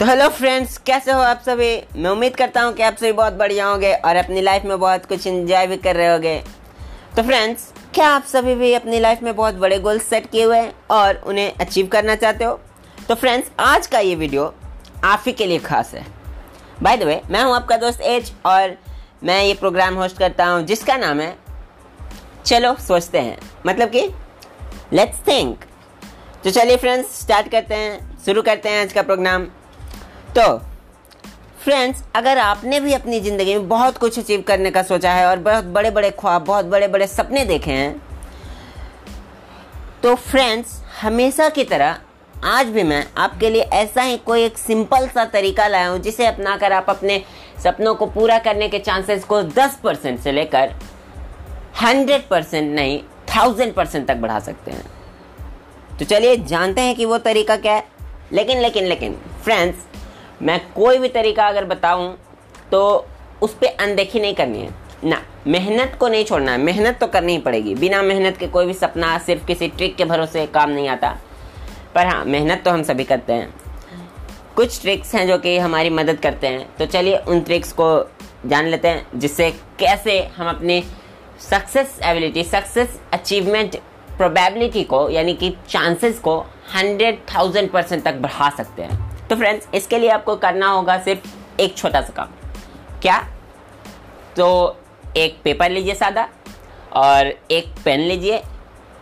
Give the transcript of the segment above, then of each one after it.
तो hello friends कैसे हो आप सभी? मैं उम्मीद करता हूँ कि आप सभी बहुत बढ़िया होंगे और अपनी लाइफ में बहुत कुछ एंजॉय भी कर रहे होंगे। तो फ्रेंड्स क्या आप सभी भी अपनी लाइफ में बहुत बड़े गोल सेट किए हुए हैं और उन्हें अचीव करना चाहते हो? तो फ्रेंड्स आज का ये वीडियो आप ही के लिए खास है। बाय द वे मैं हूँ आपका दोस्त एज और मैं ये प्रोग्राम होस्ट करता हूँ, जिसका नाम है चलो सोचते हैं। मतलब कि लेट्स थिंक तो चलिए फ्रेंड्स स्टार्ट करते हैं, शुरू करते हैं आज का प्रोग्राम तो फ्रेंड्स अगर आपने भी अपनी ज़िंदगी में बहुत कुछ अचीव करने का सोचा है और बहुत बड़े बड़े ख्वाब, बहुत बड़े बड़े सपने देखे हैं तो फ्रेंड्स हमेशा की तरह आज भी मैं आपके लिए ऐसा ही कोई एक सिंपल सा तरीका लाया हूँ, जिसे अपना कर आप अपने सपनों को पूरा करने के चांसेस को 10 परसेंट से लेकर 100 परसेंट नहीं थाउज़ेंड परसेंट तक बढ़ा सकते हैं। तो चलिए, जानते हैं कि वो तरीका क्या है। लेकिन लेकिन लेकिन फ्रेंड्स मैं कोई भी तरीका अगर बताऊँ तो उस पर अनदेखी नहीं करनी है। ना, मेहनत को नहीं छोड़ना है। मेहनत तो करनी ही पड़ेगी। बिना मेहनत के कोई भी सपना, सिर्फ़ किसी ट्रिक के भरोसे काम नहीं आता। पर हाँ मेहनत तो हम सभी करते हैं। कुछ ट्रिक्स हैं जो कि हमारी मदद करते हैं। तो चलिए उन ट्रिक्स को जान लेते हैं, जिससे कैसे हम अपने success ability, success achievement probability को, यानी कि चांसेस को हंड्रेड थाउज़ेंड परसेंट तक बढ़ा सकते हैं। तो फ्रेंड्स इसके लिए आपको करना होगा सिर्फ़ एक छोटा सा काम। क्या? तो एक पेपर लीजिए सादा और एक पेन लीजिए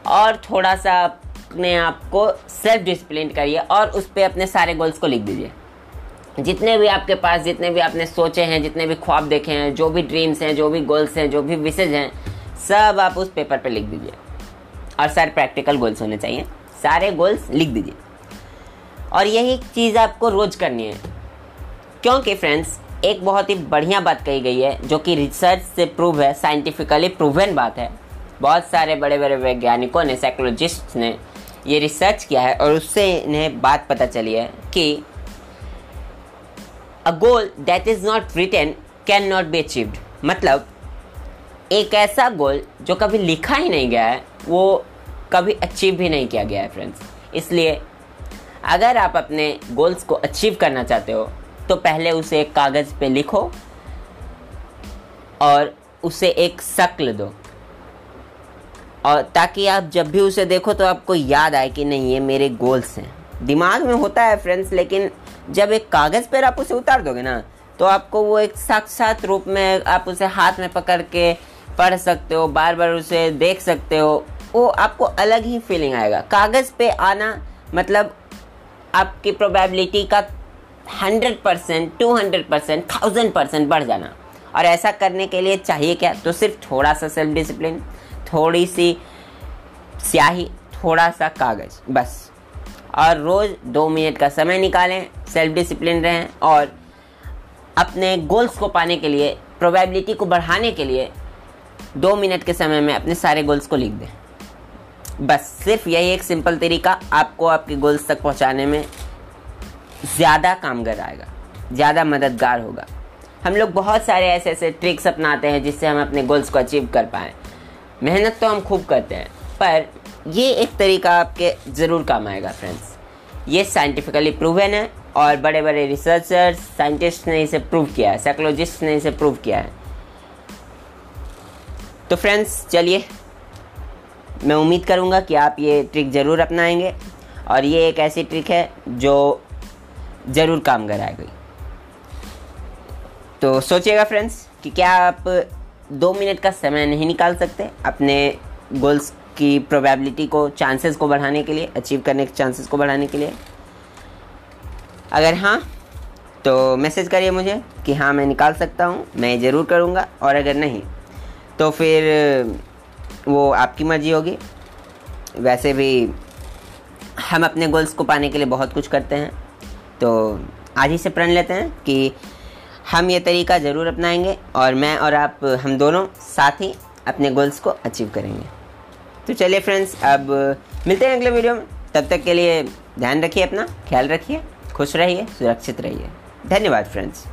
और थोड़ा सा अपने आप को सेल्फ डिसिप्लिन करिए और उस पर अपने सारे गोल्स को लिख दीजिए। जितने भी आपके पास, जितने भी आपने सोचे हैं, जितने भी ख्वाब देखे हैं, जो भी ड्रीम्स हैं, जो भी गोल्स हैं, जो भी विशेज हैं, सब आप उस पेपर पर लिख दीजिए। और सारे प्रैक्टिकल गोल्स होने चाहिए। सारे गोल्स लिख दीजिए। और यही चीज़ आपको रोज़ करनी है। क्योंकि फ्रेंड्स एक बहुत ही बढ़िया बात कही गई है, जो कि रिसर्च से प्रूव है साइंटिफिकली प्रूवन बात है। बहुत सारे बड़े बड़े वैज्ञानिकों ने साइकोलॉजिस्ट ने ये रिसर्च किया है और उससे इन्हें बात पता चली है कि a goal that is not written can not be achieved मतलब एक ऐसा गोल जो कभी लिखा ही नहीं गया है, वो कभी अचीव भी नहीं किया गया है फ्रेंड्स इसलिए अगर आप अपने गोल्स को अचीव करना चाहते हो तो पहले उसे एक कागज़ पे लिखो और उसे एक शक्ल दो। और ताकि आप जब भी उसे देखो तो आपको याद आए कि नहीं, ये मेरे गोल्स हैं। दिमाग में होता है फ्रेंड्स लेकिन जब एक कागज़ पर आप उसे उतार दोगे ना तो आपको वो एक साक्षात रूप में आप उसे हाथ में पकड़ के पढ़ सकते हो बार बार उसे देख सकते हो। वो आपको अलग ही फीलिंग आएगा। कागज़ पे आना मतलब आपकी प्रोबेबिलिटी का hundred percent two hundred percent thousand percent बढ़ जाना। और ऐसा करने के लिए चाहिए क्या? तो सिर्फ़ थोड़ा सा सेल्फ डिसिप्लिन थोड़ी सी स्याही थोड़ा सा कागज़, बस। और रोज़ दो मिनट का समय निकालें सेल्फ डिसिप्लिन रहें और अपने गोल्स को पाने के लिए प्रोबेबिलिटी को बढ़ाने के लिए दो मिनट के समय में अपने सारे गोल्स को लिख दें। बस सिर्फ़ यही एक सिंपल तरीका आपको आपके गोल्स तक पहुँचाने में ज़्यादा कामगर आएगा, ज़्यादा मददगार होगा। हम लोग बहुत सारे ऐसे ऐसे ट्रिक्स अपनाते हैं जिससे हम अपने गोल्स को अचीव कर पाएँ। मेहनत तो हम खूब करते हैं, पर ये एक तरीका आपके ज़रूर काम आएगा फ्रेंड्स ये साइंटिफिकली प्रूवन है और बड़े बड़े रिसर्चर्स साइंटिस्ट ने इसे प्रूव किया है साइकोलॉजिस्ट ने इसे प्रूव किया है। तो फ्रेंड्स चलिए मैं उम्मीद करूँगा कि आप ये ट्रिक ज़रूर अपनाएँगे और ये एक ऐसी ट्रिक है जो ज़रूर काम कराएगी। तो सोचिएगा फ्रेंड्स कि क्या आप दो मिनट का समय नहीं निकाल सकते अपने गोल्स की प्रोबेबिलिटी को चांसेस को बढ़ाने के लिए अचीव करने के चांसेस को बढ़ाने के लिए। अगर हाँ तो मैसेज करिए मुझे कि हाँ मैं निकाल सकता हूँ, मैं ज़रूर करूँगा और अगर नहीं तो फिर वो आपकी मर्ज़ी होगी। वैसे भी हम अपने गोल्स को पाने के लिए बहुत कुछ करते हैं। तो आज ही से प्रण लेते हैं कि हम ये तरीका ज़रूर अपनाएँगे और मैं और आप, हम दोनों साथ ही अपने गोल्स को अचीव करेंगे। तो चलिए फ्रेंड्स अब मिलते हैं अगले वीडियो में। तब तक के लिए ध्यान रखिए अपना, ख्याल रखिए, खुश रहिए, सुरक्षित रहिए। धन्यवाद फ्रेंड्स